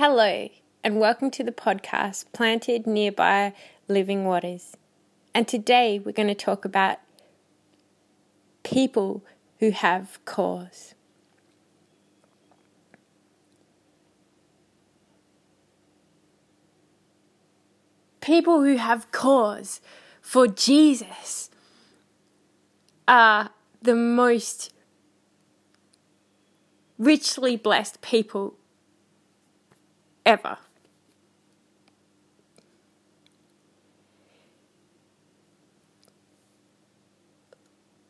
Hello, and welcome to the podcast Planted Nearby Living Waters. And today we're going to talk about people who have cause. People who have cause for Jesus are the most richly blessed people ever.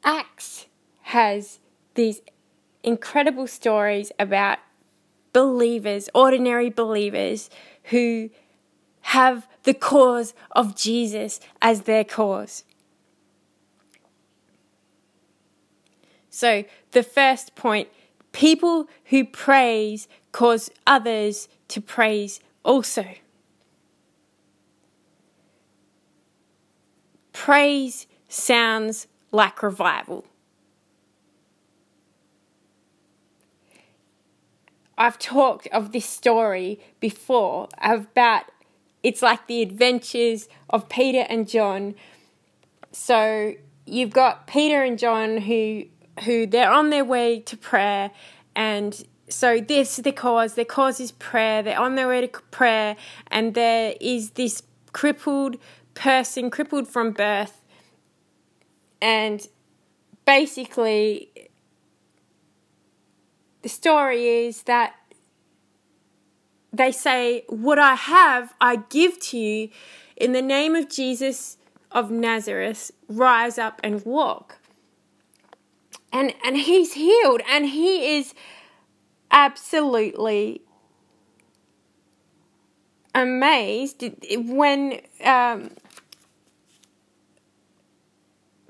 Acts has these incredible stories about believers, ordinary believers, who have the cause of Jesus as their cause. So, the first point people who praise cause others to praise also. Praise sounds like revival. I've talked of this story before about it's like the adventures of Peter and John. So you've got Peter and John who who they're on their way to prayer and so this is the cause. Their cause is prayer. They're on their way to prayer, and there is this crippled person, crippled from birth, and basically, the story is that they say, "What I have, I give to you, in the name of Jesus of Nazareth. Rise up and walk." And and he's healed, and he is absolutely amazed when um,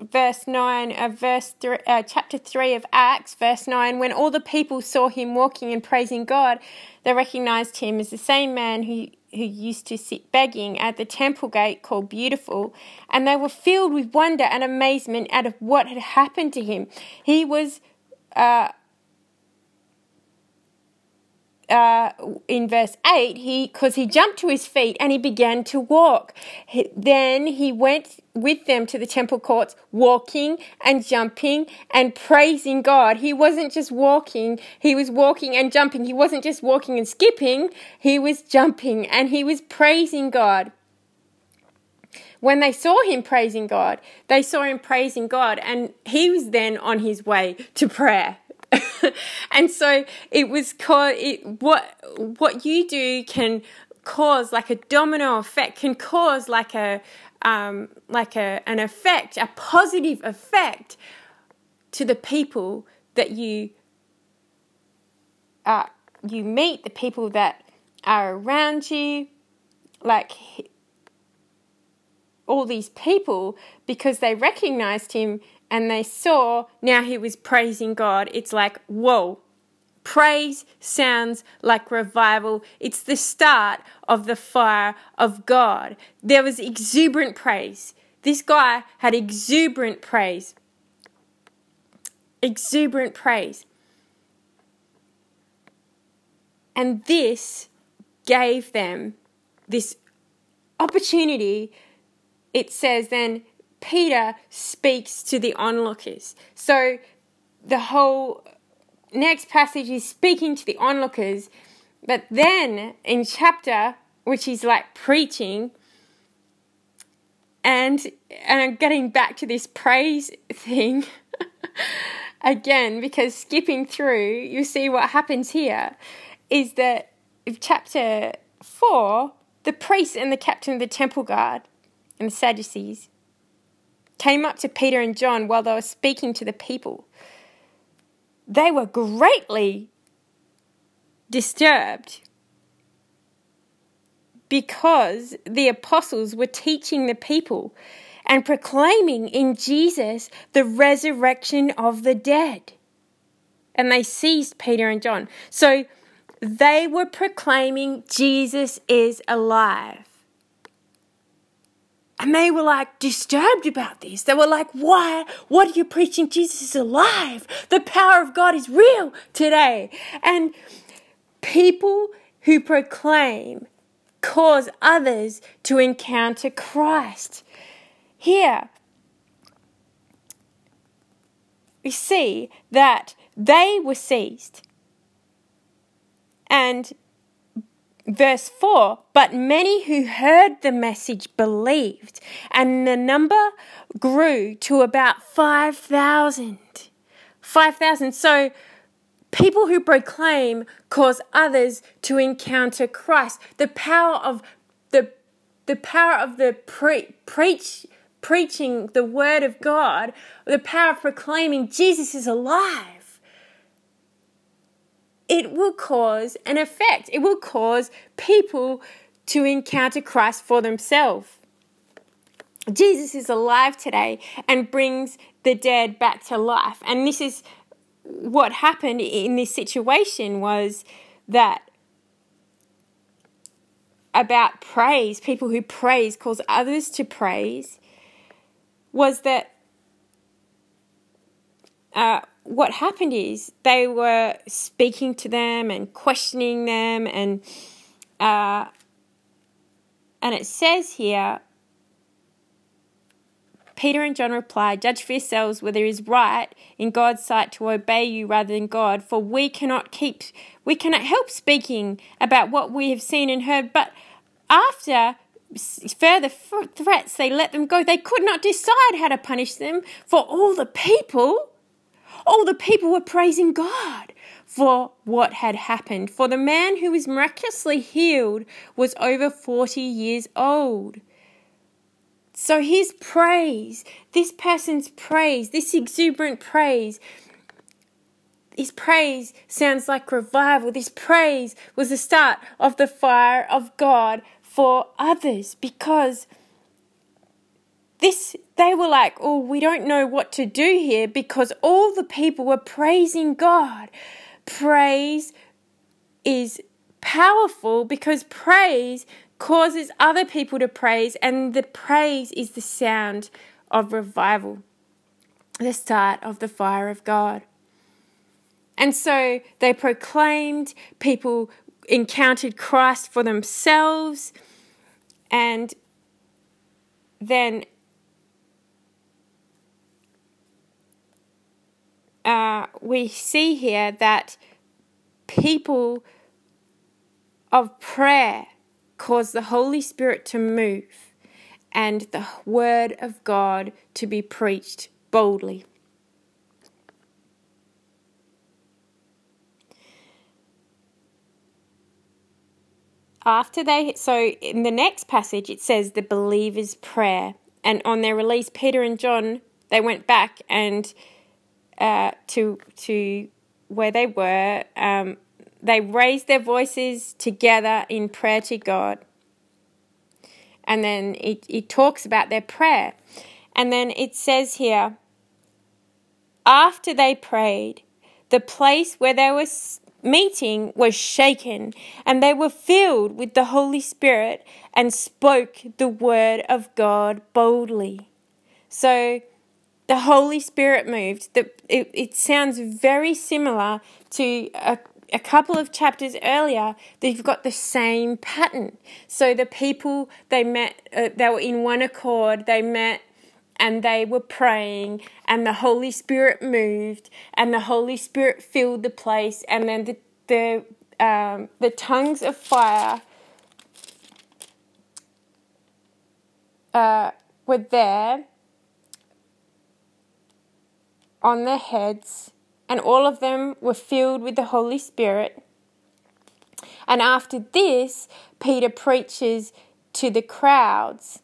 verse 9 of uh, verse three, uh, chapter 3 of acts verse 9 when all the people saw him walking and praising god they recognized him as the same man who who used to sit begging at the temple gate called beautiful and they were filled with wonder and amazement at what had happened to him. He was uh, uh, in verse 8, he because he jumped to his feet and he began to walk. He, then he went with them to the temple courts, walking and jumping and praising God. He wasn't just walking, he was walking and jumping. He wasn't just walking and skipping, he was jumping and he was praising God. When they saw him praising God, they saw him praising God, and he was then on his way to prayer. and so it was called it, what what you do can cause like a domino effect can cause like a um, like a an effect a positive effect to the people that you uh, you meet the people that are around you like all these people because they recognized him and they saw now he was praising God, it's like, whoa, praise sounds like revival. It's the start of the fire of God. There was exuberant praise. This guy had exuberant praise. Exuberant praise. And this gave them this opportunity. It says then Peter speaks to the onlookers. So the whole next passage is speaking to the onlookers, but then in chapter, which is like preaching, and and I'm getting back to this praise thing again because skipping through, you see what happens here is that chapter four, the priest and the captain of the temple guard and the Sadducees came up to Peter and John while they were speaking to the people. They were greatly disturbed because the apostles were teaching the people and proclaiming in Jesus the resurrection of the dead. And they seized Peter and John. So they were proclaiming Jesus is alive. And they were like disturbed about this. They were like, why? What are you preaching? Jesus is alive. The power of God is real today. And people who proclaim cause others to encounter Christ. Here, we see that they were seized. And verse 4 But many who heard the message believed, and the number grew to about 5,000. 5,000. So, people who proclaim cause others to encounter Christ. The power of the, the power of the pre- preach preaching the word of God, the power of proclaiming Jesus is alive, it will cause an effect. It will cause people to encounter Christ for themselves. Jesus is alive today and brings the dead back to life. And this is what happened in this situation was that about praise, people who praise cause others to praise was that uh, what happened is they were speaking to them and questioning them, and uh, and it says here. Peter and John replied, Judge for yourselves whether it is right in God's sight to obey you rather than God, for we cannot keep we cannot help speaking about what we have seen and heard, but after further threats, they let them go. They could not decide how to punish them, for all the people, all the people were praising God for what had happened. For the man who was miraculously healed was over 40 years old. So his praise, this person's praise, this exuberant praise, his praise sounds like revival. This praise was the start of the fire of God for others because this they were like, "Oh, we don't know what to do here because all the people were praising God." Praise is powerful because praise causes other people to praise and the praise is the sound of revival. The start of the fire of God. And so they proclaimed, people encountered Christ for themselves, and then uh, we see here that people of prayer cause the Holy Spirit to move and the Word of God to be preached boldly. after they so in the next passage it says the believer's prayer and on their release peter and john they went back and uh, to to where they were um, they raised their voices together in prayer to god and then it, it talks about their prayer and then it says here after they prayed the place where they were meeting was shaken, and they were filled with the Holy Spirit and spoke the word of God boldly. So the Holy Spirit moved. The, it, it sounds very similar to a, a couple of chapters earlier. They've got the same pattern. So the people they met, uh, they were in one accord. They met and they were praying and the Holy Spirit moved and the Holy Spirit filled the place and then the the um, the tongues of fire uh, were there on their heads, and all of them were filled with the Holy Spirit. And after this, Peter preaches to the crowds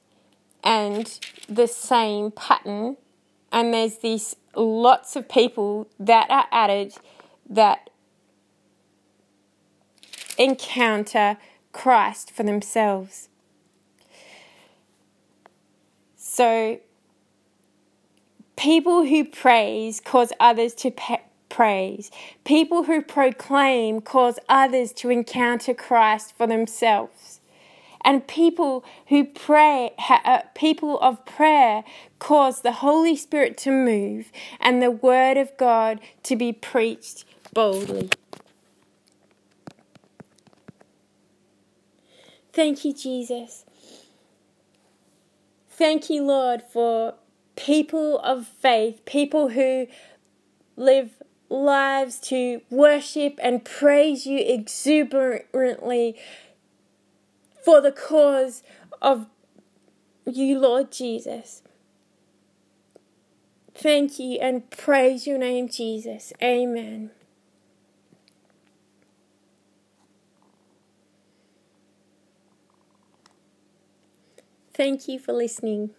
and the same pattern. And there's these lots of people that are added that encounter Christ for themselves. So, people who praise cause others to praise. People who proclaim cause others to encounter Christ for themselves and people who pray, uh, people of prayer, cause the Holy Spirit to move and the Word of God to be preached boldly. Thank you, Jesus. Thank you, Lord, for people of faith, people who live lives to worship and praise you exuberantly for the cause of you, Lord Jesus. Thank you and praise your name, Jesus. Amen. Thank you for listening.